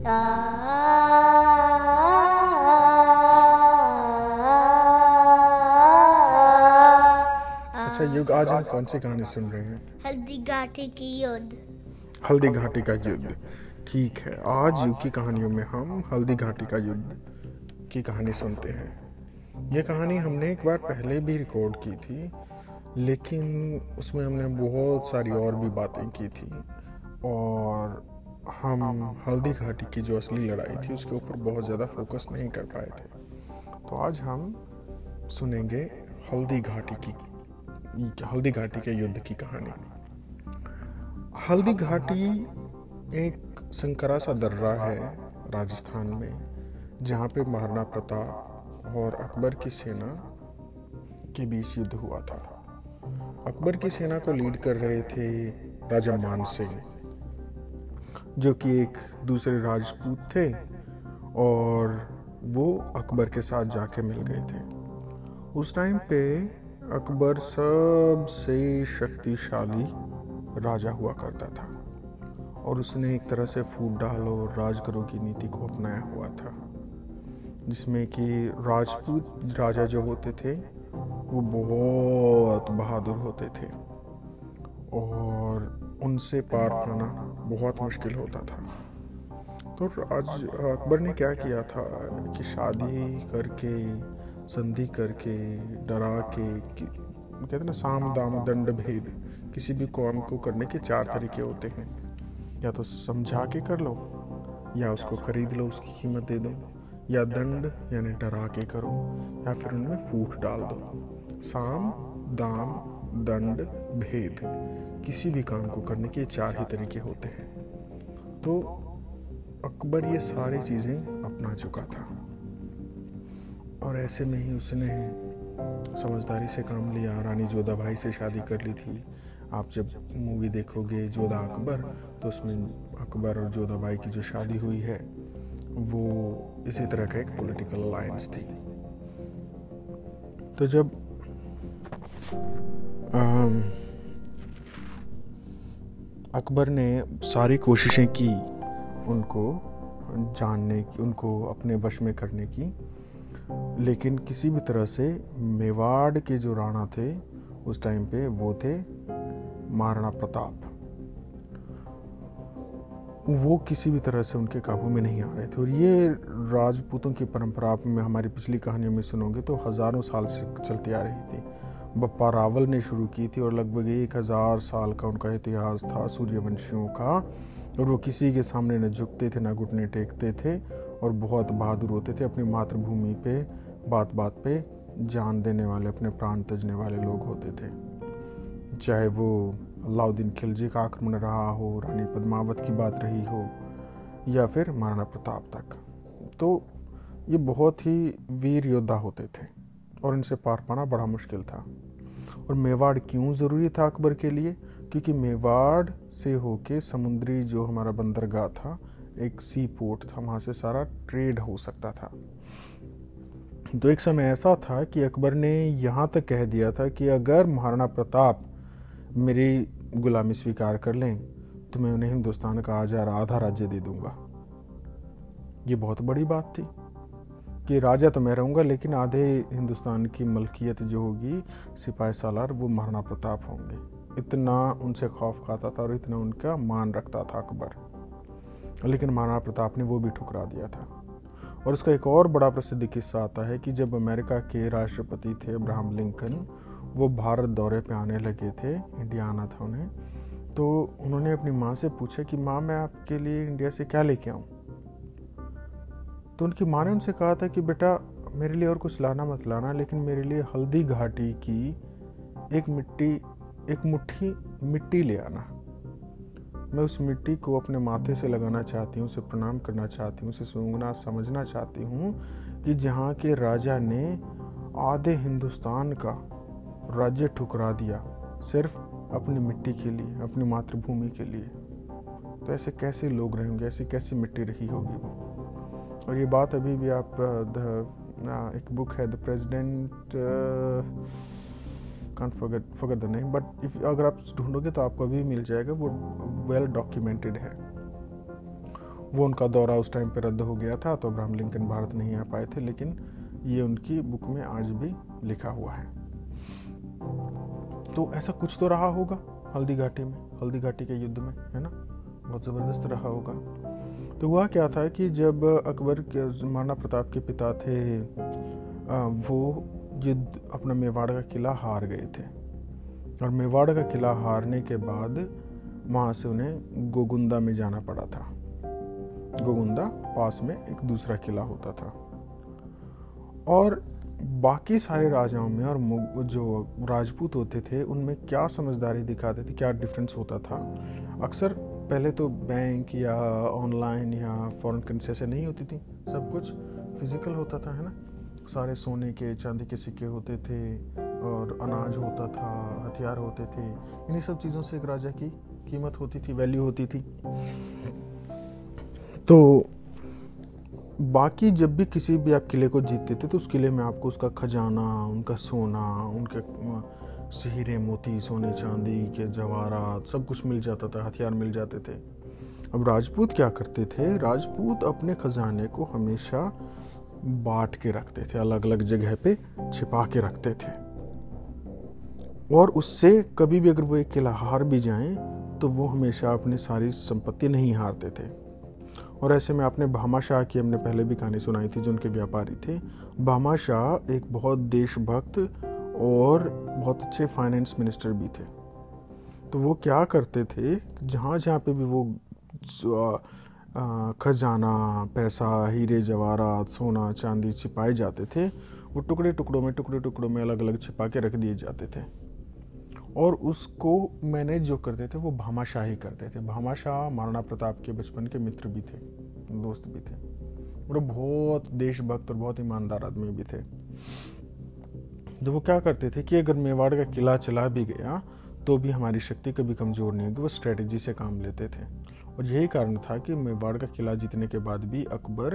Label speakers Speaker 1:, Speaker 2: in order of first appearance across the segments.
Speaker 1: अच्छा युग आज हम कौन सी कहानी सुन रहे हैं?
Speaker 2: हल्दी घाटी की युद्ध।
Speaker 1: हल्दी घाटी का युद्ध। ठीक है आज युग की कहानियों में हम हल्दी घाटी का युद्ध की कहानी सुनते हैं। ये कहानी हमने एक बार पहले भी रिकॉर्ड की थी लेकिन उसमें हमने बहुत सारी और भी बातें की थी और हम हल्दी घाटी की जो असली लड़ाई थी उसके ऊपर बहुत ज़्यादा फोकस नहीं कर पाए थे। तो आज हम सुनेंगे हल्दी घाटी की हल्दी घाटी के युद्ध की कहानी। हल्दी घाटी एक संकरा सा दर्रा है राजस्थान में जहाँ पे महाराणा प्रताप और अकबर की सेना के बीच युद्ध हुआ था। अकबर की सेना को लीड कर रहे थे राजा मान सिंह जो कि एक दूसरे राजपूत थे और वो अकबर के साथ जाके मिल गए थे। उस टाइम पे अकबर सबसे शक्तिशाली राजा हुआ करता था और उसने एक तरह से फूट डाल और राजगरों की नीति को अपनाया हुआ था, जिसमें कि राजपूत राजा जो होते थे, वो बहुत बहादुर होते थे और उनसे पार पाना बहुत मुश्किल होता था। तो आज अकबर ने क्या किया था? कि शादी करके संधि करके डरा के कहते हैं ना साम दाम दंड भेद किसी भी काम को करने के चार तरीके होते हैं। या तो समझा के कर लो या उसको खरीद लो उसकी कीमत दे दो या दंड यानी डरा के करो या फिर उनमें फूट डाल दो। साम दाम दंड, भेद किसी भी काम को करने के चार ही तरीके होते हैं। तो अकबर ये सारी चीज़ें अपना चुका था। और ऐसे में ही उसने समझदारी से काम लिया, रानी जोधा भाई से शादी कर ली थी। आप जब मूवी देखोगे जोधा अकबर तो उसमें अकबर और जोधा भाई की जो शादी हुई है, वो इसी तरह का एक पॉलिटिकल अलायंस थी। तो जब अकबर ने सारी कोशिशें की उनको जानने की, उनको अपने वश में करने की, लेकिन किसी भी तरह से मेवाड़ के जो राणा थे, उस टाइम पे वो थे महाराणा प्रताप। वो किसी भी तरह से उनके काबू में नहीं आ रहे थे। और ये राजपूतों की परंपरा में हमारी पिछली कहानियों में सुनोगे तो हज़ारों साल से चलती आ रही थी। बप्पा रावल ने शुरू की थी और लगभग एक हज़ार साल का उनका इतिहास था सूर्यवंशियों का। और वो किसी के सामने न झुकते थे, ना घुटने टेकते थे और बहुत बहादुर होते थे अपनी मातृभूमि पे बात बात पे जान देने वाले, अपने प्राण तजने वाले लोग होते थे। चाहे वो अलाउद्दीन खिलजी का आक्रमण रहा हो, रानी पद्मावत की बात रही हो, या फिर महाराणा प्रताप तक। तो ये बहुत ही वीर योद्धा होते थे। और इनसे पार पाना बड़ा मुश्किल था। और मेवाड़ क्यों ज़रूरी था अकबर के लिए? क्योंकि मेवाड़ से होके समुद्री जो हमारा बंदरगाह था, एक सी पोर्ट था, वहाँ से सारा ट्रेड हो सकता था। तो एक समय ऐसा था कि अकबर ने यहाँ तक कह दिया था कि अगर महाराणा प्रताप मेरी गुलामी स्वीकार कर लें तो मैं उन्हें हिंदुस्तान का आज आधा राज्य दे दूँगा। ये बहुत बड़ी बात थी। कि राजा तो मैं रहूँगा, लेकिन आधे हिंदुस्तान की मलकियत जो होगी, सिपाही सालार, वो महाराणा प्रताप होंगे। इतना उनसे खौफ खाता था और इतना उनका मान रखता था अकबर। लेकिन महाराणा प्रताप ने वो भी ठुकरा दिया था। और उसका एक और बड़ा प्रसिद्ध किस्सा आता है कि जब अमेरिका के राष्ट्रपति थे अब्राहम लिंकन, वो भारत दौरे पे आने लगे थे इंडिया आना था उन्हें तो उन्होंने अपनी माँ से पूछा कि, माँ, मैं आपके लिए इंडिया से क्या लेके आऊँ? तो उनकी माँ ने उनसे कहा था कि, बेटा, मेरे लिए और कुछ लाना मत लाना, लेकिन मेरे लिए हल्दी घाटी की एक मिट्टी, एक मुट्ठी, मिट्टी ले आना। मैं उस मिट्टी को अपने माथे से लगाना चाहती हूँ, उसे प्रणाम करना चाहती हूँ, उसे सूंघना, समझना चाहती हूँ कि जहाँ के राजा ने आधे हिंदुस्तान का राज्य ठुकरा दिया, सिर्फ़ अपनी मिट्टी के लिए, अपनी मातृभूमि के लिए। तो ऐसे कैसे लोग रहेंगे? ऐसी कैसी मिट्टी रही होगी वो? और ये बात अभी भी आप द एक बुक है the president can't forget forget the name but if अगर आप ढूंढोगे तो आपको अभी मिल जाएगा, वो वेल डॉक्यूमेंटेड है। वो उनका दौरा उस टाइम पे रद्द हो गया था तो अब्राहम लिंकन भारत नहीं आ पाए थे, लेकिन ये उनकी बुक में आज भी लिखा हुआ है। तो ऐसा कुछ तो रहा होगा, हल्दी घाटी में, हल्दी घाटी के युद्ध में, है ना? बहुत ज़बरदस्त रहा होगा। तो हुआ क्या था कि जब अकबर के महाराणा प्रताप के पिता थे वो युद्ध अपना मेवाड़ का किला हार गए थे। और मेवाड़ का किला हारने के बाद वहाँ से उन्हें गोगुंदा में जाना पड़ा था। गोगुंदा पास में एक दूसरा किला होता था। और बाकी सारे राजाओं में और जो राजपूत होते थे, उनमें क्या समझदारी दिखाते थे, क्या डिफरेंस होता था, अक्सर पहले तो बैंक या ऑनलाइन या फॉरेन करेंसी से नहीं होती थी। सब कुछ फ़िज़िकल होता था, है ना? सारे सोने के, चांदी के सिक्के होते थे और अनाज होता था, हथियार होते थे। इन्हीं सब चीज़ों से एक राजा की कीमत होती थी वैल्यू होती थी। तो बाकी जब भी किसी भी आप किले को जीतते थे तो उस किले में आपको उसका खजाना, उनका सोना, उनके हीरे मोती, सोने, चांदी के जवाहरात, सब कुछ मिल जाता था, हथियार मिल जाते थे। अब राजपूत क्या करते थे? राजपूत अपने खजाने को हमेशा बांट के रखते थे अलग अलग जगह पे छिपा के रखते थे। और उससे कभी भी अगर वो एक किला हार भी जाएँ तो वो हमेशा अपनी सारी संपत्ति नहीं हारते थे। और ऐसे में आपने भामा शाह की हमने पहले भी कहानी सुनाई थी, जो उनके व्यापारी थे। भामा शाह एक बहुत देशभक्त और बहुत अच्छे फाइनेंस मिनिस्टर भी थे। तो वो क्या करते थे, जहाँ जहाँ पे भी वो खजाना, पैसा, हीरे, जवाहरात, सोना, चांदी छिपाए जाते थे, वो टुकड़े टुकड़ों में, टुकड़े टुकड़ों में अलग अलग छिपा के रख दिए जाते थे। और उसको मैनेज जो करते थे, वो भामाशाह ही करते थे। भामाशाह महाराणा प्रताप के बचपन के मित्र भी थे, दोस्त भी थे। और बहुत देशभक्त और बहुत ईमानदार आदमी भी थे। तो वो क्या करते थे कि अगर मेवाड़ का किला चला भी गया तो भी हमारी शक्ति कभी कमज़ोर नहीं होगी, वो स्ट्रेटजी से काम लेते थे। और यही कारण था कि मेवाड़ का किला जीतने के बाद भी अकबर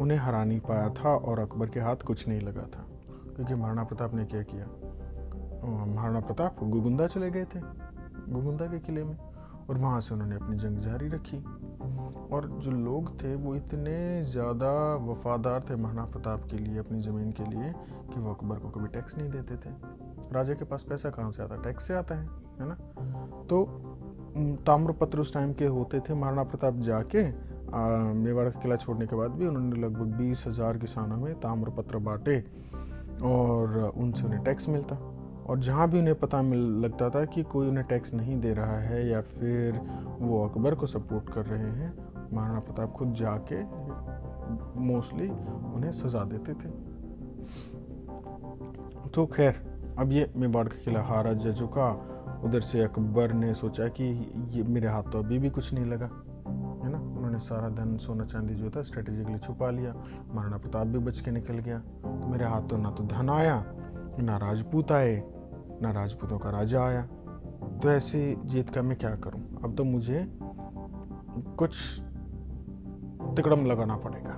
Speaker 1: उन्हें हरा नहीं पाया था और अकबर के हाथ कुछ नहीं लगा था। क्योंकि महाराणा प्रताप ने क्या किया? महाराणा प्रताप गुगुंदा चले गए थे गुगुंदा के किले में, और वहाँ से उन्होंने अपनी जंग जारी रखी। और जो लोग थे वो इतने ज़्यादा वफादार थे महाराणा प्रताप के लिए, अपनी ज़मीन के लिए, कि वो अकबर को कभी टैक्स नहीं देते थे। राजा के पास पैसा कहाँ से आता? टैक्स से आता है है ना? तो ताम्रपत्र उस टाइम के होते थे महाराणा प्रताप जाके मेवाड़ का किला छोड़ने के बाद भी उन्होंने लगभग बीस हज़ार किसानों में ताम्रपत्र बांटे और उनसे उन्हें टैक्स मिलता। और जहाँ भी उन्हें पता मिल, लगता था कि कोई उन्हें टैक्स नहीं दे रहा है या फिर वो अकबर को सपोर्ट कर रहे हैं, महाराणा प्रताप खुद जाके मोस्टली उन्हें सजा देते थे। तो खैर, अब ये मेवाड़ का किला हारा जा चुका। उधर से अकबर ने सोचा कि ये मेरे हाथ तो अभी भी कुछ नहीं लगा, है ना? उन्होंने सारा धन, सोना, चांदी जो था स्ट्रेटेजिकली छुपा लिया। महाराणा प्रताप भी बच के निकल गया। तो मेरे हाथ तो ना तो धन आया, ना राजपूत आए ना राजपूतों का राजा आया। तो ऐसी जीत का मैं क्या करूँ? अब तो मुझे कुछ तिकड़म लगाना पड़ेगा।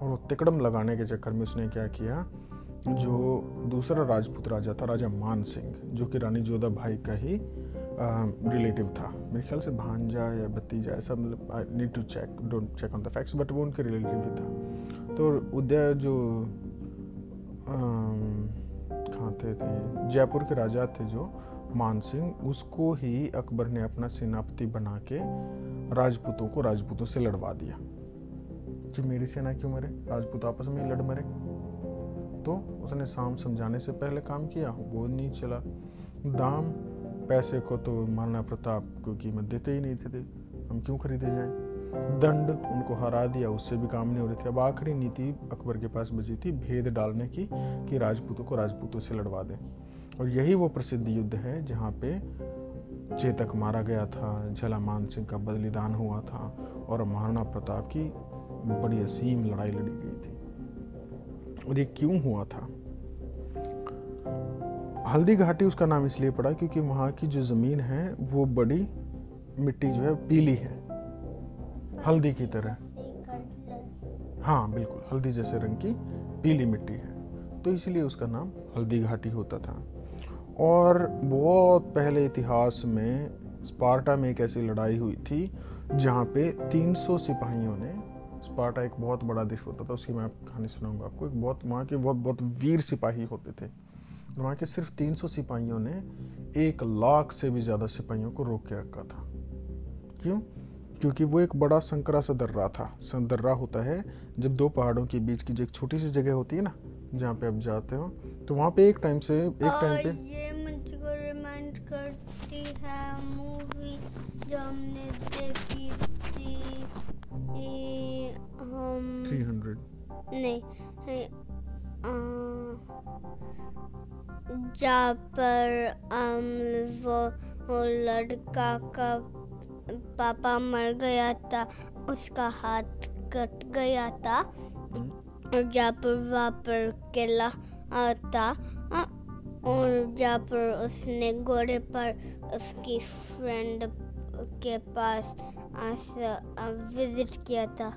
Speaker 1: और वो तिकड़म लगाने के चक्कर में उसने क्या किया? जो दूसरा राजपूत राजा था, राजा मान सिंह, जो कि रानी जोधा भाई का ही रिलेटिव था। मेरे ख्याल से भांजा या भतीजा, ऐसा मतलब I need to check don't check on the facts but वो उनके रिलेटिव ही था। तो उदय जो कहाँ थे थे जयपुर के राजा थे जो मान सिंह उसको ही अकबर ने अपना सेनापति बना के राजपूतों को राजपूतों से लड़वा दिया। कि मेरी सेना क्यों मरे? राजपूत आपस में ही लड़ मरे। तो उसने शाम समझाने से पहले काम किया वो नहीं चला। दाम पैसे को तो महाराणा प्रताप को कीमत देते ही नहीं थे, थे। हम क्यों खरीदे जाए? दंड उनको हरा दिया, उससे भी काम नहीं हो रही थी। अब आखिरी नीति अकबर के पास बची थी, भेद डालने की, कि राजपूतों को राजपूतों से लड़वा दें। और यही वो प्रसिद्ध युद्ध है, जहाँ पे चेतक मारा गया था झला मान सिंह का बलिदान हुआ था, और महाराणा प्रताप की बड़ी असीम लड़ाई लड़ी गई थी। और ये क्यों हुआ था? हल्दी घाटी उसका नाम इसलिए पड़ा क्योंकि वहाँ की जो ज़मीन है, वो बड़ी मिट्टी जो है, पीली है। हल्दी की तरह। हाँ बिल्कुल, हल्दी जैसे रंग की पीली मिट्टी है। तो इसलिए उसका नाम हल्दी घाटी होता था। और बहुत पहले इतिहास में स्पार्टा में एक ऐसी लड़ाई हुई थी, जहाँ पे 300 सिपाहियों ने, स्पार्टा एक बहुत बड़ा देश होता था, उसकी मैं कहानी सुनाऊँगा आपको। एक बहुत, वहाँ के बहुत बहुत वीर सिपाही होते थे। वहाँ के सिर्फ़ 300 सिपाहियों ने एक लाख से भी ज़्यादा सिपाहियों को रोक के रखा था। क्यों? क्योंकि वो एक बड़ा संकरा सा दर्रा था। दर्रा होता है जब दो पहाड़ों के बीच की जो एक छोटी सी जगह होती है ना जहाँ पे आप जाते हो तो वहाँ पे एक टाइम से एक टाइम पे
Speaker 2: ये मुझको रिमाइंड करती है मूवी जो हमने देखी थी हम
Speaker 1: 300
Speaker 2: नहीं जहाँ पर वो लड़का का पापा मर गया था उसका हाथ कट गया था। और जहाँ वापर वहाँ पर केला आ, था और जहाँ उसने घोड़े पर उसकी फ्रेंड के पास विज़िट किया था।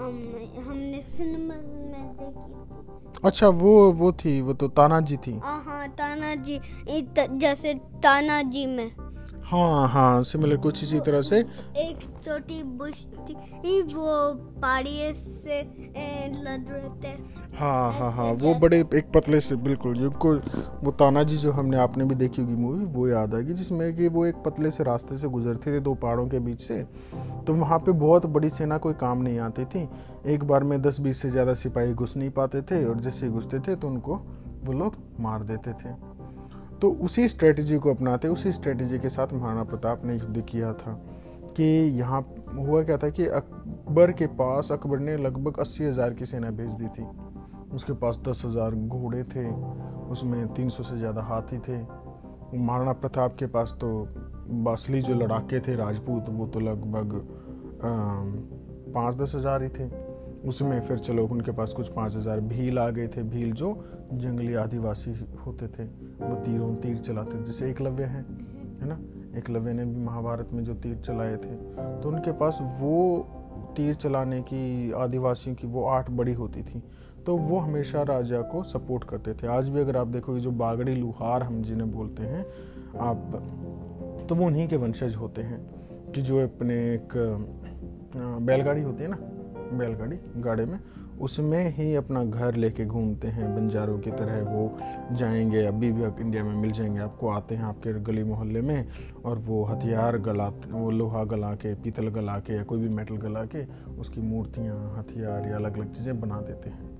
Speaker 2: हमने सिनेमा में देखी
Speaker 1: अच्छा वो वो थी वो तो ताना जी थी।
Speaker 2: हाँ हाँ तानाजी जैसे जैसे तानाजी में।
Speaker 1: हाँ हाँ सिमिलर कुछ इसी तरह से।
Speaker 2: एक छोटी बुश थी वो पहाड़ी से लड़ रहे थे।
Speaker 1: हाँ हाँ हाँ वो बड़े एक पतले से बिल्कुल जो को वो तानाजी जो हमने आपने भी देखी होगी मूवी वो याद आएगी जिसमें कि वो एक पतले से रास्ते से गुजरते थे दो पहाड़ों के बीच से। तो वहाँ पे बहुत बड़ी सेना कोई काम नहीं आती थी। एक बार में दस बीस से ज़्यादा सिपाही घुस नहीं पाते थे और जैसे घुसते थे तो उनको वो लोग मार देते थे। तो उसी स्ट्रेटजी को अपनाते, उसी स्ट्रेटजी के साथ महाराणा प्रताप ने युद्ध किया था कि यहाँ हुआ क्या था कि अकबर के पास, अकबर ने लगभग अस्सी हज़ार की सेना भेज दी थी। उसके पास दस हज़ार घोड़े थे, उसमें तीन सौ से ज़्यादा हाथी थे। महाराणा प्रताप के पास तो असली जो लड़ाके थे, राजपूत, वो तो लगभग पाँच दस हज़ार ही थे। उसमें फिर चलो, उनके पास कुछ पाँच हज़ार भील आ गए थे, भील जो जंगली आदिवासी होते थे। वो तीरों, तीर चलाते जैसे एकलव्य हैं, है ना? एकलव्य ने भी महाभारत में जो तीर चलाए थे। तो उनके पास वो तीर चलाने की, आदिवासियों की वो आठ बड़ी होती थी। तो वो हमेशा राजा को सपोर्ट करते थे। आज भी अगर आप देखोगे, जो बागड़ी लुहार हम जिन्हें बोलते हैं, आप तो वो उन्हीं के वंशज होते हैं कि जो अपने एक बैलगाड़ी होती है ना बैलगाड़ी गाड़ी में, उसमें ही अपना घर लेके घूमते हैं। बंजारों की तरह वो जाएँगे, अभी भी आप इंडिया में मिल जाएँगे। आपको आते हैं आपके गली मोहल्ले में और वो हथियार गला, वो लोहा गला के, पीतल गला के या कोई भी मेटल गला के उसकी मूर्तियाँ, हथियार या अलग अलग चीज़ें बना देते हैं।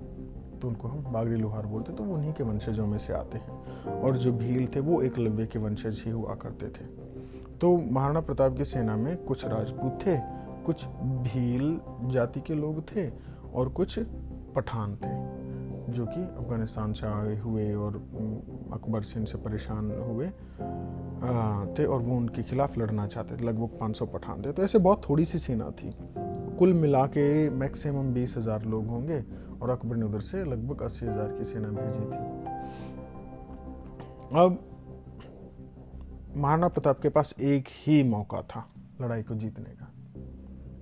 Speaker 1: तो उनको हम बागड़ी लोहार बोलते तो वो उन्हीं के वंशजों में से आते हैं। और जो भील थे, वो एकलव्य के वंशज ही हुआ करते थे। तो महाराणा प्रताप की सेना में कुछ राजपूत थे कुछ भील जाति के लोग थे और कुछ पठान थे, जो कि अफ़गानिस्तान से आए हुए और अकबर से इनसे परेशान हुए थे और वो उनके खिलाफ लड़ना चाहते थे, लगभग 500 पठान थे। तो ऐसे बहुत थोड़ी सी सेना थी। कुल मिला के मैक्सिमम बीस हज़ार लोग होंगे और अकबर ने उधर से लगभग अस्सी हज़ार की सेना भेजी थी। अब महाराणा प्रताप के पास एक ही मौका था लड़ाई को जीतने का।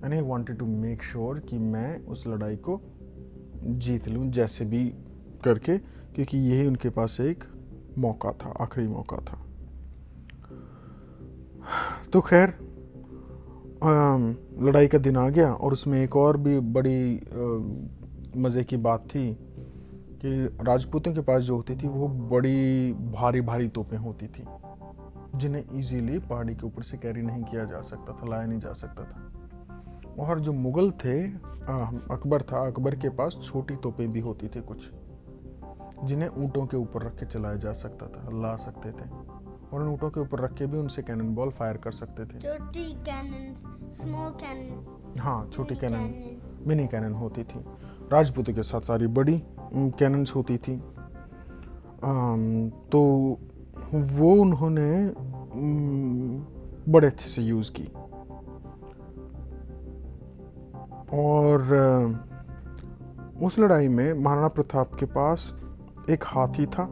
Speaker 1: And he wanted to make sure कि मैं उस लड़ाई को जीत लूँ जैसे भी करके, क्योंकि यही उनके पास एक मौका था, आखिरी मौका था। तो खैर लड़ाई का दिन आ गया और उसमें एक और भी बड़ी मज़े की बात थी कि राजपूतों के पास जो होती थी वो बड़ी भारी भारी तोपें होती थी, जिन्हें इजीली पहाड़ी के ऊपर से कैरी नहीं किया जा सकता था, लाया नहीं जा सकता था। और जो मुगल थे अकबर था अकबर के पास छोटी तोपें भी होती थी कुछ जिन्हें ऊँटों के ऊपर रख के चलाया जा सकता था ला सकते थे। और उन ऊँटों के ऊपर रख के भी उनसे कैनन बॉल फायर कर सकते थे।
Speaker 2: छोटी कैनन स्मॉल कैनन
Speaker 1: हाँ छोटी कैनन मिनी कैनन होती थी। राजपूतों के साथ सारी बड़ी कैनन्स होती थी। तो वो उन्होंने बड़े अच्छे से यूज़ की। और उस लड़ाई में महाराणा प्रताप के पास एक हाथी था,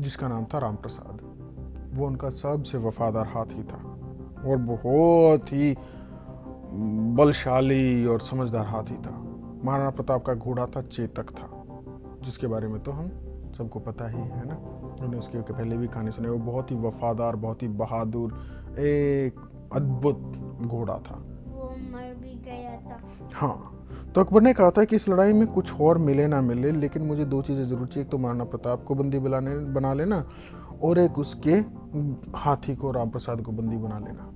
Speaker 1: जिसका नाम था राम प्रसाद वो उनका सबसे वफादार हाथी था और बहुत ही बलशाली और समझदार हाथी था। महाराणा प्रताप का घोड़ा था, चेतक था, जिसके बारे में तो हम सबको पता ही है ना? उन्होंने उसके पहले भी कहानी सुनी वो बहुत ही वफादार, बहुत ही बहादुर, एक अद्भुत घोड़ा था। हाँ तो अकबर ने कहा था कि इस लड़ाई में कुछ और मिले ना मिले, लेकिन मुझे दो चीज़ें ज़रूर चाहिए, एक तो महाराणा प्रताप को बंदी बनाने बना लेना, और एक उसके हाथी को राम प्रसाद को बंदी बना लेना।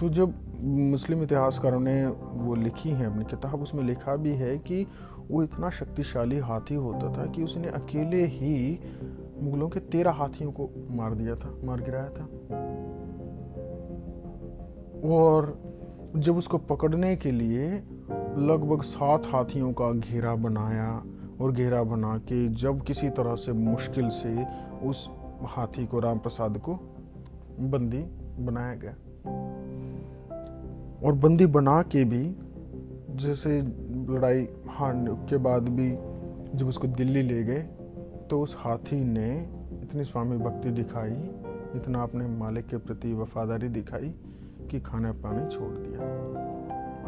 Speaker 1: तो जब मुस्लिम इतिहासकारों ने वो लिखी है, अपनी किताब, उसमें लिखा भी है कि वो इतना शक्तिशाली हाथी होता था कि उसने अकेले ही मुगलों के तेरह हाथियों को मार दिया था, मार गिराया था। और जब उसको पकड़ने के लिए लगभग सात हाथियों का घेरा बनाया और घेरा बना के जब किसी तरह से मुश्किल से उस हाथी को राम प्रसाद को बंदी बनाया गया। और बंदी बना के भी जैसे लड़ाई हारने के बाद भी जब उसको दिल्ली ले गए तो उस हाथी ने इतनी स्वामी भक्ति दिखाई, इतना अपने मालिक के प्रति वफादारी दिखाई कि खाना पानी छोड़ दिया।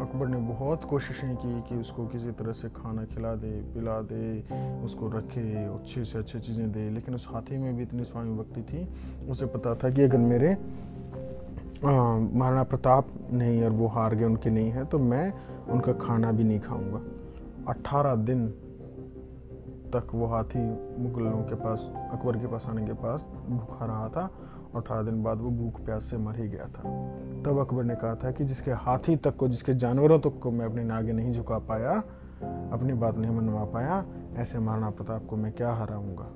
Speaker 1: अकबर ने बहुत कोशिशें की कि उसको किसी तरह से खाना खिला दे, पिला दे, उसको रखे अच्छे से अच्छी चीज़ें दे। लेकिन उस हाथी में भी इतनी स्वामी भक्ति थी, उसे पता था कि अगर मेरे महाराणा प्रताप नहीं और वो हार गए, उनके नहीं है तो मैं उनका खाना भी नहीं खाऊँगा। अट्ठारह दिन तक वो हाथी मुगलों के पास, अकबर के पास आने के पास भूखा रहा था। अठारह दिन बाद वो भूख प्यास से मर ही गया था। तब अकबर ने कहा था कि जिसके हाथी तक को, जिसके जानवरों तक को मैं अपने नागे नहीं झुका पाया, अपनी बात नहीं मनवा पाया, ऐसे महाराणा प्रताप को मैं क्या हराऊँगा?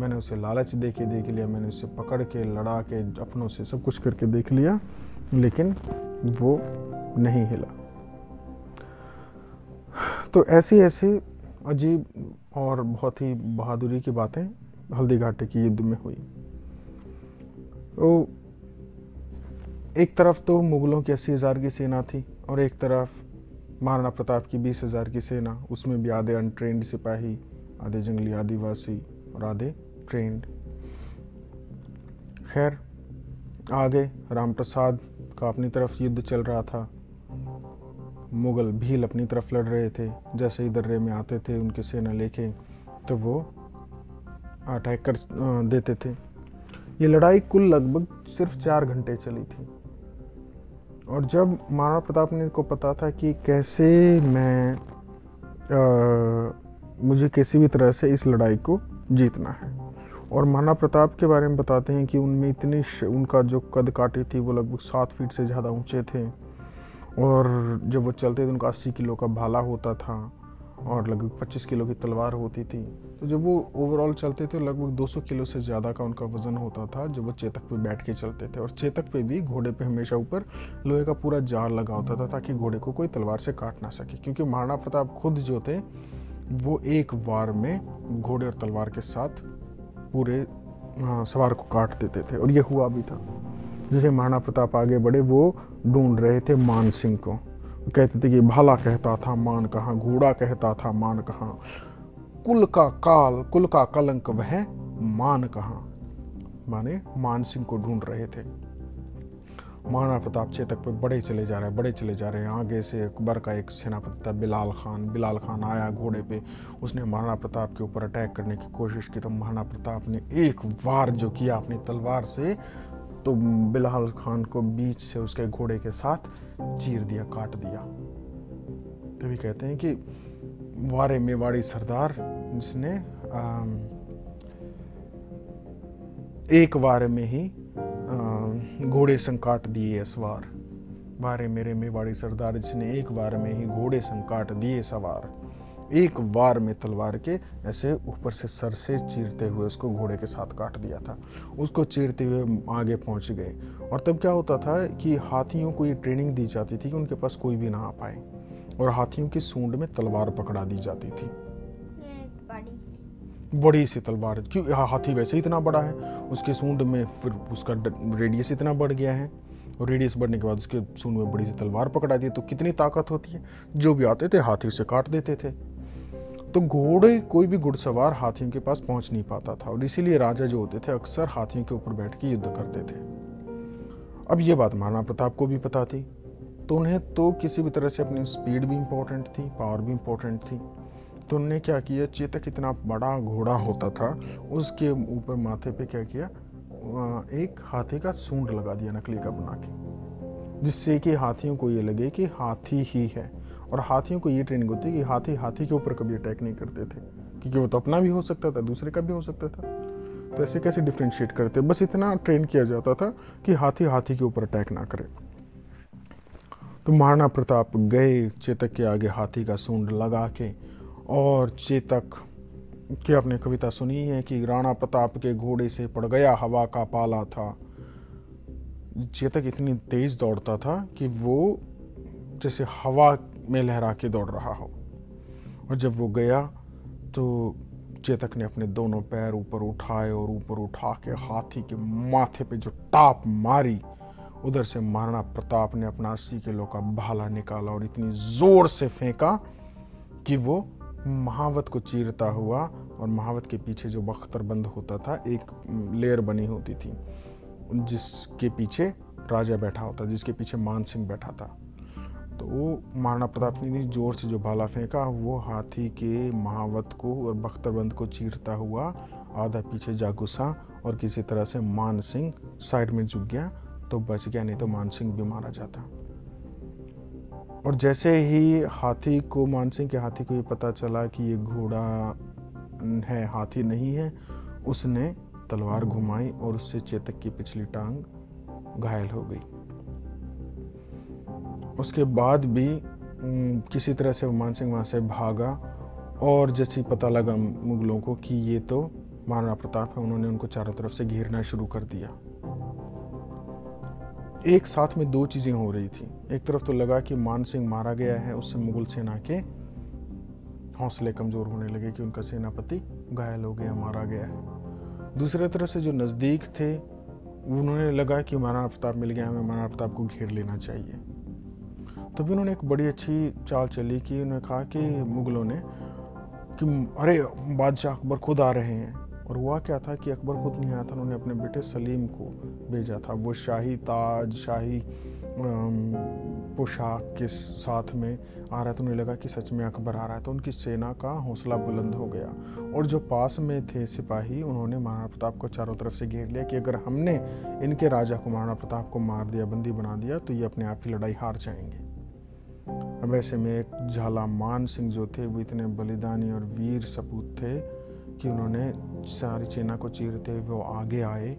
Speaker 1: मैंने उसे लालच दे के देख लिया, मैंने उसे पकड़ के, लड़ा के, अपनों से सब कुछ करके देख लिया, लेकिन वो नहीं हिला। तो ऐसी ऐसी अजीब और बहुत ही बहादुरी की बातें हल्दी घाटी की युद्ध में हुई। तो एक तरफ़ तो मुगलों की अस्सी हज़ार की सेना थी और एक तरफ़ महाराणा प्रताप की बीस हज़ार की सेना, उसमें भी आधे अनट्रेंड सिपाही, आधे जंगली आदिवासी और आधे ट्रेंड खैर, आगे राम प्रसाद का अपनी तरफ़ युद्ध चल रहा था। मुगल भील अपनी तरफ़ लड़ रहे थे। जैसे ही दर्रे में आते थे, उनकी सेना लेके तो वो अटैक कर देते थे। ये लड़ाई कुल लगभग सिर्फ़ चार घंटे चली थी। और जब महाराणा प्रताप ने को पता था कि कैसे मैं आ, मुझे किसी भी तरह से इस लड़ाई को जीतना है। और महाराणा प्रताप के बारे में बताते हैं कि उनमें इतनी उनका जो कद काटी थी वो लगभग सात फीट से ज़्यादा ऊँचे थे। और जब वो चलते थे उनका अस्सी किलो का भाला होता था। और लगभग पच्चीस किलो की तलवार होती थी। तो जब वो ओवरऑल चलते थे, लगभग 200 किलो से ज़्यादा का उनका वज़न होता था, जब वो चेतक पे बैठ के चलते थे। और चेतक पे भी घोड़े पे हमेशा ऊपर लोहे का पूरा जाल लगा होता था, ताकि घोड़े को कोई तलवार से काट ना सके। क्योंकि महाराणा प्रताप खुद जो थे, वो एक वार में घोड़े और तलवार के साथ पूरे सवार को काट देते थे। और ये हुआ भी था। जैसे महाराणा प्रताप आगे बढ़े, वो ढूंढ रहे थे मान सिंह को। कहते थे कि भाला कहता था, मान कहाँ, घोड़ा कहता था, मान कहाँ। कुल का काल, कुल का कलंक वह मान कहाँ। माने मान सिंह को ढूंढ रहे थे। महाराणा प्रताप चेतक पे बड़े चले जा रहे हैं, बड़े चले जा रहे हैं। आगे से अकबर का एक सेनापति था, बिलाल खान। बिलाल खान आया घोड़े पे। उसने महाराणा प्रताप के ऊपर अटैक करने की कोशिश की तो महाराणा प्रताप ने एक वार जो किया अपनी तलवार से तो बिलाल खान को बीच से उसके घोड़े के साथ चीर दिया, काट दिया। तभी कहते हैं कि वारे मेवाड़ी सरदार जिसने एक वार में ही घोड़े संग काट दिए सवार वारे। मेरे मेवाड़ी सरदार जिसने एक बार में ही घोड़े संग काट दिए सवार एक बार में तलवार के ऐसे ऊपर से सर से चीरते हुए उसको घोड़े के साथ काट दिया था। उसको चीरते हुए आगे पहुँच गए। और तब क्या होता था कि हाथियों को ये ट्रेनिंग दी जाती थी कि उनके पास कोई भी ना आ पाए। और हाथियों की सूंड में तलवार पकड़ा दी जाती थी। बड़ी सी तलवार। क्यों? हाथी वैसे ही इतना बड़ा है। उसके सूंड में फिर उसका रेडियस इतना बढ़ गया है। और रेडियस बढ़ने के बाद उसके सूंड में बड़ी सी तलवार पकड़ा दी। तो कितनी ताकत होती है? जो भी आते थे, हाथी उसे काट देते थे। तो घोड़े कोई भी घुड़सवार हाथियों के पास पहुँच नहीं पाता था, और इसीलिए राजा जो होते थे अक्सर हाथियों के ऊपर बैठ के युद्ध करते थे। अब ये बात महाराणा प्रताप को भी पता थी तो उन्हें तो किसी भी तरह से अपनी स्पीड भी इंपॉर्टेंट थी पावर भी इंपॉर्टेंट थी। तो उन्होंने क्या किया, चेतक इतना बड़ा घोड़ा होता था, उसके ऊपर माथे पे क्या किया एक हाथी का सूंड लगा दिया नकली का बना के, जिससे कि हाथियों को ये लगे कि हाथी ही है। और हाथियों को ये ट्रेनिंग होती है कि हाथी हाथी के ऊपर कभी अटैक नहीं करते थे, क्योंकि वो तो अपना भी हो सकता था, दूसरे का भी हो सकता था। तो ऐसे कैसे डिफ्रेंशिएट करते बस इतना ट्रेन किया जाता था कि हाथी हाथी के ऊपर अटैक ना करे। तो महाराणा प्रताप गए, चेतक के आगे हाथी का सूंड लगा के, और चेतक की आपने कविता सुनी है कि राणा प्रताप के घोड़े से पड़ गया, हवा का पाला था। चेतक इतनी तेज दौड़ता था कि वो जैसे हवा में लहरा के दौड़ रहा हो। और जब वो गया तो चेतक ने अपने दोनों पैर ऊपर उठाए और ऊपर उठा के हाथी के माथे पे जो टाप मारी, उधर से महाराणा प्रताप ने अपना अस्सी किलो का भाला निकाला और इतनी ज़ोर से फेंका कि वो महावत को चीरता हुआ और महावत के पीछे जो बख्तर बंद होता था, एक लेयर बनी होती थी, जिसके पीछे राजा बैठा होता, जिसके पीछे मान सिंह बैठा था। तो वो महाराणा प्रताप ने ज़ोर से जो भाला फेंका, वो हाथी के महावत को और बख्तरबंद को चीरता हुआ आधा पीछे जा घुसा और किसी तरह से मान सिंह साइड में झुक गया तो बच गया, नहीं तो मान सिंह भी मारा जाता। और जैसे ही हाथी को, मान सिंह के हाथी को ये पता चला कि ये घोड़ा है, हाथी नहीं है, उसने तलवार घुमाई और उससे चेतक की पिछली टांग घायल हो गई। उसके बाद भी किसी तरह से मान सिंह वहाँ से भागा और जैसे पता लगा मुगलों को कि ये तो महाराणा प्रताप है, उन्होंने उनको चारों तरफ़ से घेरना शुरू कर दिया। एक साथ में दो चीज़ें हो रही थी। एक तरफ़ तो लगा कि मान सिंह मारा गया है, उससे मुगल सेना के हौसले कमज़ोर होने लगे कि उनका सेनापति घायल हो गया, मारा गया है। दूसरे तरफ़ से जो नज़दीक थे, उन्होंने लगा कि महाराणा प्रताप मिल गया हमें महाराणा प्रताप को घेर लेना चाहिए। तभी उन्होंने एक बड़ी अच्छी चाल चली कि उन्होंने कहा कि मुगलों ने कि अरे, बादशाह अकबर खुद आ रहे हैं। और हुआ क्या था कि अकबर खुद नहीं आया था, उन्होंने अपने बेटे सलीम को भेजा था। वो शाही ताज, शाही पोशाक के साथ में आ रहा था उन्हें लगा कि सच में अकबर आ रहा है। तो उनकी सेना का हौसला बुलंद हो गया। और जो पास में थे सिपाही, उन्होंने महाराणा प्रताप को चारों तरफ़ से घेर लिया कि अगर हमने इनके राजा को महाराणा प्रताप को मार दिया, बंदी बना दिया तो ये अपने आप ही लड़ाई हार जाएँगे। ऐसे में एक झाला मान सिंह जो थे, वो इतने बलिदानी और वीर सपूत थे कि उन्होंने सारी सेना को चीरते हुए वो आगे आए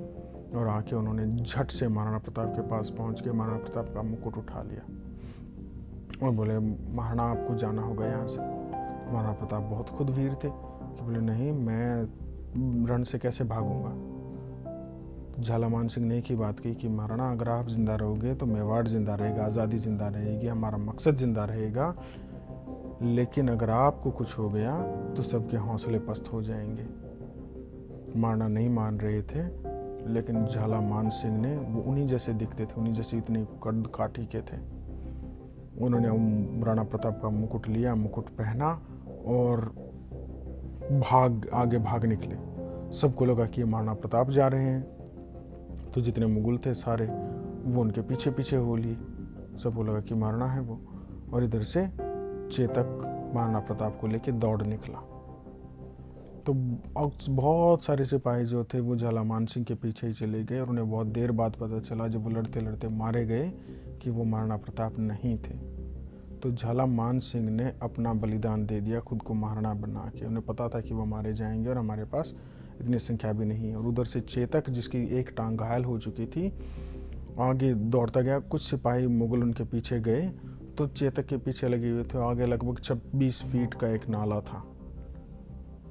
Speaker 1: और आके उन्होंने झट से महाराणा प्रताप के पास पहुँच के महाराणा प्रताप का मुकुट उठा लिया और बोले, महाराणा, आपको जाना होगा यहाँ से। महाराणा प्रताप बहुत खुद वीर थे कि बोले, नहीं, मैं रण से कैसे भागूँगा? झालामान सिंह ने ही बात की कि महाराणा अगर आप ज़िंदा रहोगे तो मेवाड़ ज़िंदा रहेगा, आज़ादी ज़िंदा रहेगी, हमारा मकसद ज़िंदा रहेगा। लेकिन अगर आपको कुछ हो गया तो सबके हौसले पस्त हो जाएँगे। मारना नहीं मान रहे थे, लेकिन झाला मान सिंह ने, वो उन्हीं जैसे दिखते थे, उन्हीं जैसे इतने कद काठी के थे। उन्होंने राणा प्रताप का मुकुट लिया, मुकुट पहना और भाग, आगे भाग निकले। सबको लगा कि महाराणा प्रताप जा रहे हैं। तो जितने मुगल थे सारे, वो उनके पीछे पीछे हो लिए। सबको लगा कि मारना है वो। और इधर से चेतक महाराणा प्रताप को लेके दौड़ निकला। तो बहुत सारे सिपाही जो थे, वो झाला मान सिंह के पीछे ही चले गए और उन्हें बहुत देर बाद पता चला, जब वो लड़ते लड़ते मारे गए, कि वो महाराणा प्रताप नहीं थे। तो झाला मान सिंह ने अपना बलिदान दे दिया, खुद को महाराणा बना के। उन्हें पता था कि वो मारे जाएँगे और हमारे पास इतनी संख्या भी नहीं और उधर से चेतक, जिसकी एक टांग घायल हो चुकी थी, आगे दौड़ता गया। कुछ सिपाही मुगल उनके पीछे गए तो चेतक के पीछे लगे हुए थे। आगे लगभग छब्बीस फीट का एक नाला था।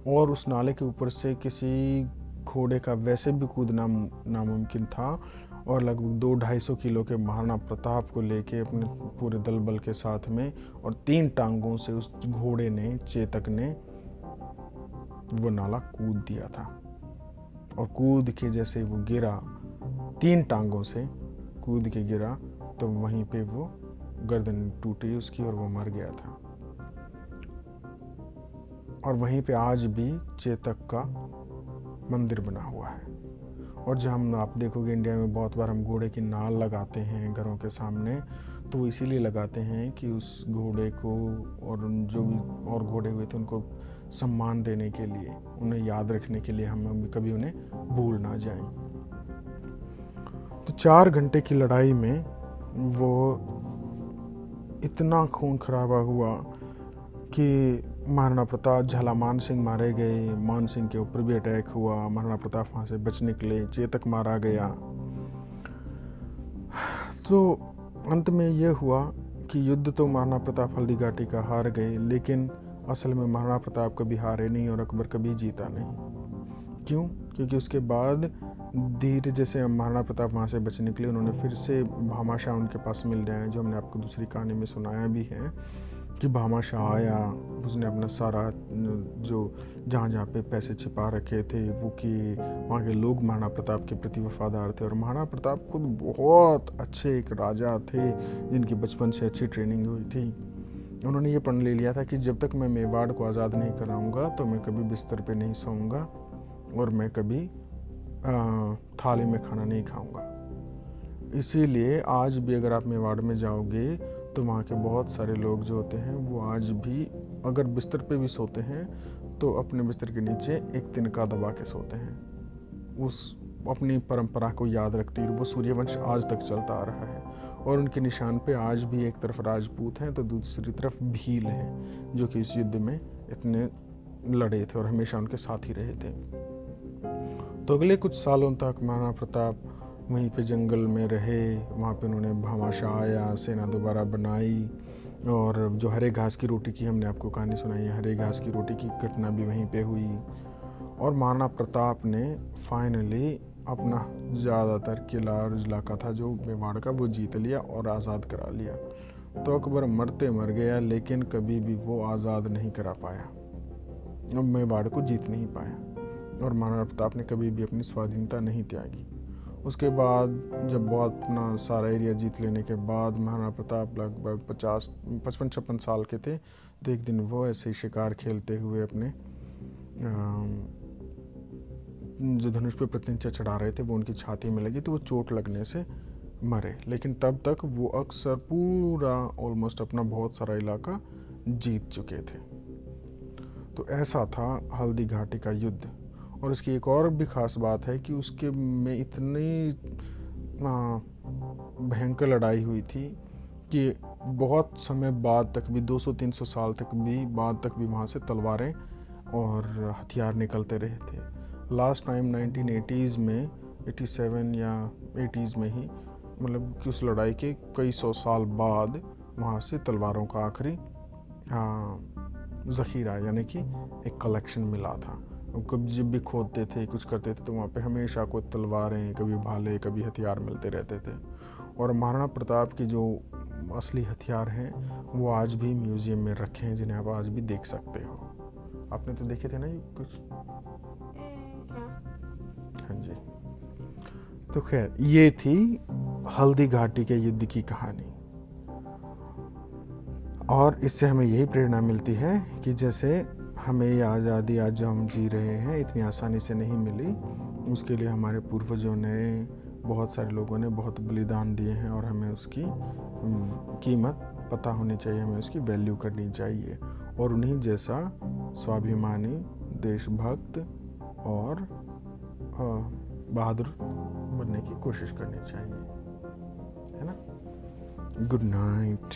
Speaker 1: और उस नाले के ऊपर से किसी घोड़े का वैसे भी कूदना नामुमकिन था। और लगभग दो ढाई सौ किलो के महाराणा प्रताप को लेके अपने पूरे दल बल के साथ में और तीन टांगों से उस घोड़े ने, चेतक ने वो नाला कूद दिया था और कूद के जैसे वो गिरा तीन टांगों से, कूद के गिरा तो वहीं पे वो गर्दन टूटी उसकी और वो मर गया था। और वहीं पे आज भी चेतक का मंदिर बना हुआ है। और जब हम आप देखोगे इंडिया में बहुत बार हम घोड़े की नाल लगाते हैं घरों के सामने तो इसीलिए लगाते हैं कि उस घोड़े को और जो भी और घोड़े हुए थे उनको सम्मान देने के लिए, उन्हें याद रखने के लिए हम कभी उन्हें भूल ना जाएँ। तो चार घंटे की लड़ाई में वो इतना खून खराबा हुआ कि महाराणा प्रताप झालामान सिंह मारे गए, मान सिंह के ऊपर भी अटैक हुआ, महाराणा प्रताप वहाँ से बचने के लिए चेतक मारा गया। तो अंत में यह हुआ कि युद्ध तो महाराणा प्रताप हल्दी घाटी का हार गए, लेकिन असल में महाराणा प्रताप कभी हारे नहीं और अकबर कभी जीता नहीं। क्यों? क्योंकि उसके बाद धीरे जैसे महाराणा प्रताप वहाँ से बचने लिए उन्होंने फिर से भामाशाह उनके पास मिल हैं, जो हमने आपको दूसरी कहानी में सुनाया भी है कि भामा शाह आया, उसने अपना सारा, जो जहाँ जहाँ पे पैसे छिपा रखे थे, वो कि वहाँ के लोग महाराणा प्रताप के प्रति वफादार थे और महाराणा प्रताप खुद बहुत अच्छे एक राजा थे, जिनकी बचपन से अच्छी ट्रेनिंग हुई थी। उन्होंने ये प्रण ले लिया था कि जब तक मैं मेवाड़ को आज़ाद नहीं कराऊँगा तो मैं कभी बिस्तर पे नहीं सोऊँगा और मैं कभी थाली में खाना नहीं खाऊँगा। इसीलिए आज भी अगर आप मेवाड़ में जाओगे तो वहाँ के बहुत सारे लोग जो होते हैं, वो आज भी अगर बिस्तर पे भी सोते हैं तो अपने बिस्तर के नीचे एक तिनका दबा के सोते हैं। उस अपनी परंपरा को याद रखते हुए वो सूर्यवंश आज तक चलता आ रहा है। और उनके निशान पे आज भी एक तरफ़ राजपूत हैं तो दूसरी तरफ़ भील हैं, जो कि इस युद्ध में इतने लड़े थे और हमेशा उनके साथ ही रहे थे। तो अगले कुछ सालों तक महाराणा प्रताप वहीं पे जंगल में रहे, वहाँ पे उन्होंने भामाशाह आया सेना दोबारा बनाई, और जो हरे घास की रोटी की हमने आपको कहानी सुनाई है, हरे घास की रोटी की घटना भी वहीं पे हुई। और महाराणा प्रताप ने फाइनली अपना ज़्यादातर किला और इलाका था जो मेवाड़ का, वो जीत लिया और आज़ाद करा लिया। तो अकबर मरते मर गया, लेकिन कभी भी वो आज़ाद नहीं करा पाया। मेवाड़ को जीत नहीं पाया और महाराणा प्रताप ने कभी भी अपनी स्वाधीनता नहीं त्यागी। उसके बाद जब बहुत अपना सारा एरिया जीत लेने के बाद महाराणा प्रताप लगभग पचास, पचपन, छप्पन साल के थे तो एक दिन वो ऐसे ही शिकार खेलते हुए अपने जो धनुष पे प्रतिनिचा चढ़ा रहे थे, वो उनकी छाती में लगी तो वो चोट लगने से मरे। लेकिन तब तक वो अक्सर पूरा ऑलमोस्ट अपना बहुत सारा इलाका जीत चुके थे। तो ऐसा था हल्दी घाटी का युद्ध। और इसकी एक और भी ख़ास बात है कि उसके में इतनी भयंकर लड़ाई हुई थी कि बहुत समय बाद तक भी 200-300 साल तक भी, बाद तक भी वहाँ से तलवारें और हथियार निकलते रहे थे। लास्ट टाइम 1980s में 87 या 80s में ही मतलब कि उस लड़ाई के कई सौ साल बाद वहाँ से तलवारों का आखिरी ज़ख़ीरा, यानी कि एक कलेक्शन मिला था। कभी जब भी खोदते थे, कुछ करते थे तो वहाँ पे हमेशा कोई तलवारें, कभी भाले, कभी हथियार मिलते रहते थे। और महाराणा प्रताप के जो असली हथियार हैं, वो आज भी म्यूज़ियम में रखे हैं, जिन्हें आप आज भी देख सकते हो। आपने तो देखे थे ना ये कुछ? तो खैर, ये थी हल्दी घाटी के युद्ध की कहानी। और इससे हमें यही प्रेरणा मिलती है कि जैसे हमें ये आज़ादी आज जो हम जी रहे हैं, इतनी आसानी से नहीं मिली, उसके लिए हमारे पूर्वजों ने, बहुत सारे लोगों ने बहुत बलिदान दिए हैं और हमें उसकी कीमत पता होनी चाहिए, हमें उसकी वैल्यू करनी चाहिए। और उन्हीं जैसा स्वाभिमानी, देशभक्त और बहादुर बनने की कोशिश करनी चाहिए। है ना? Good night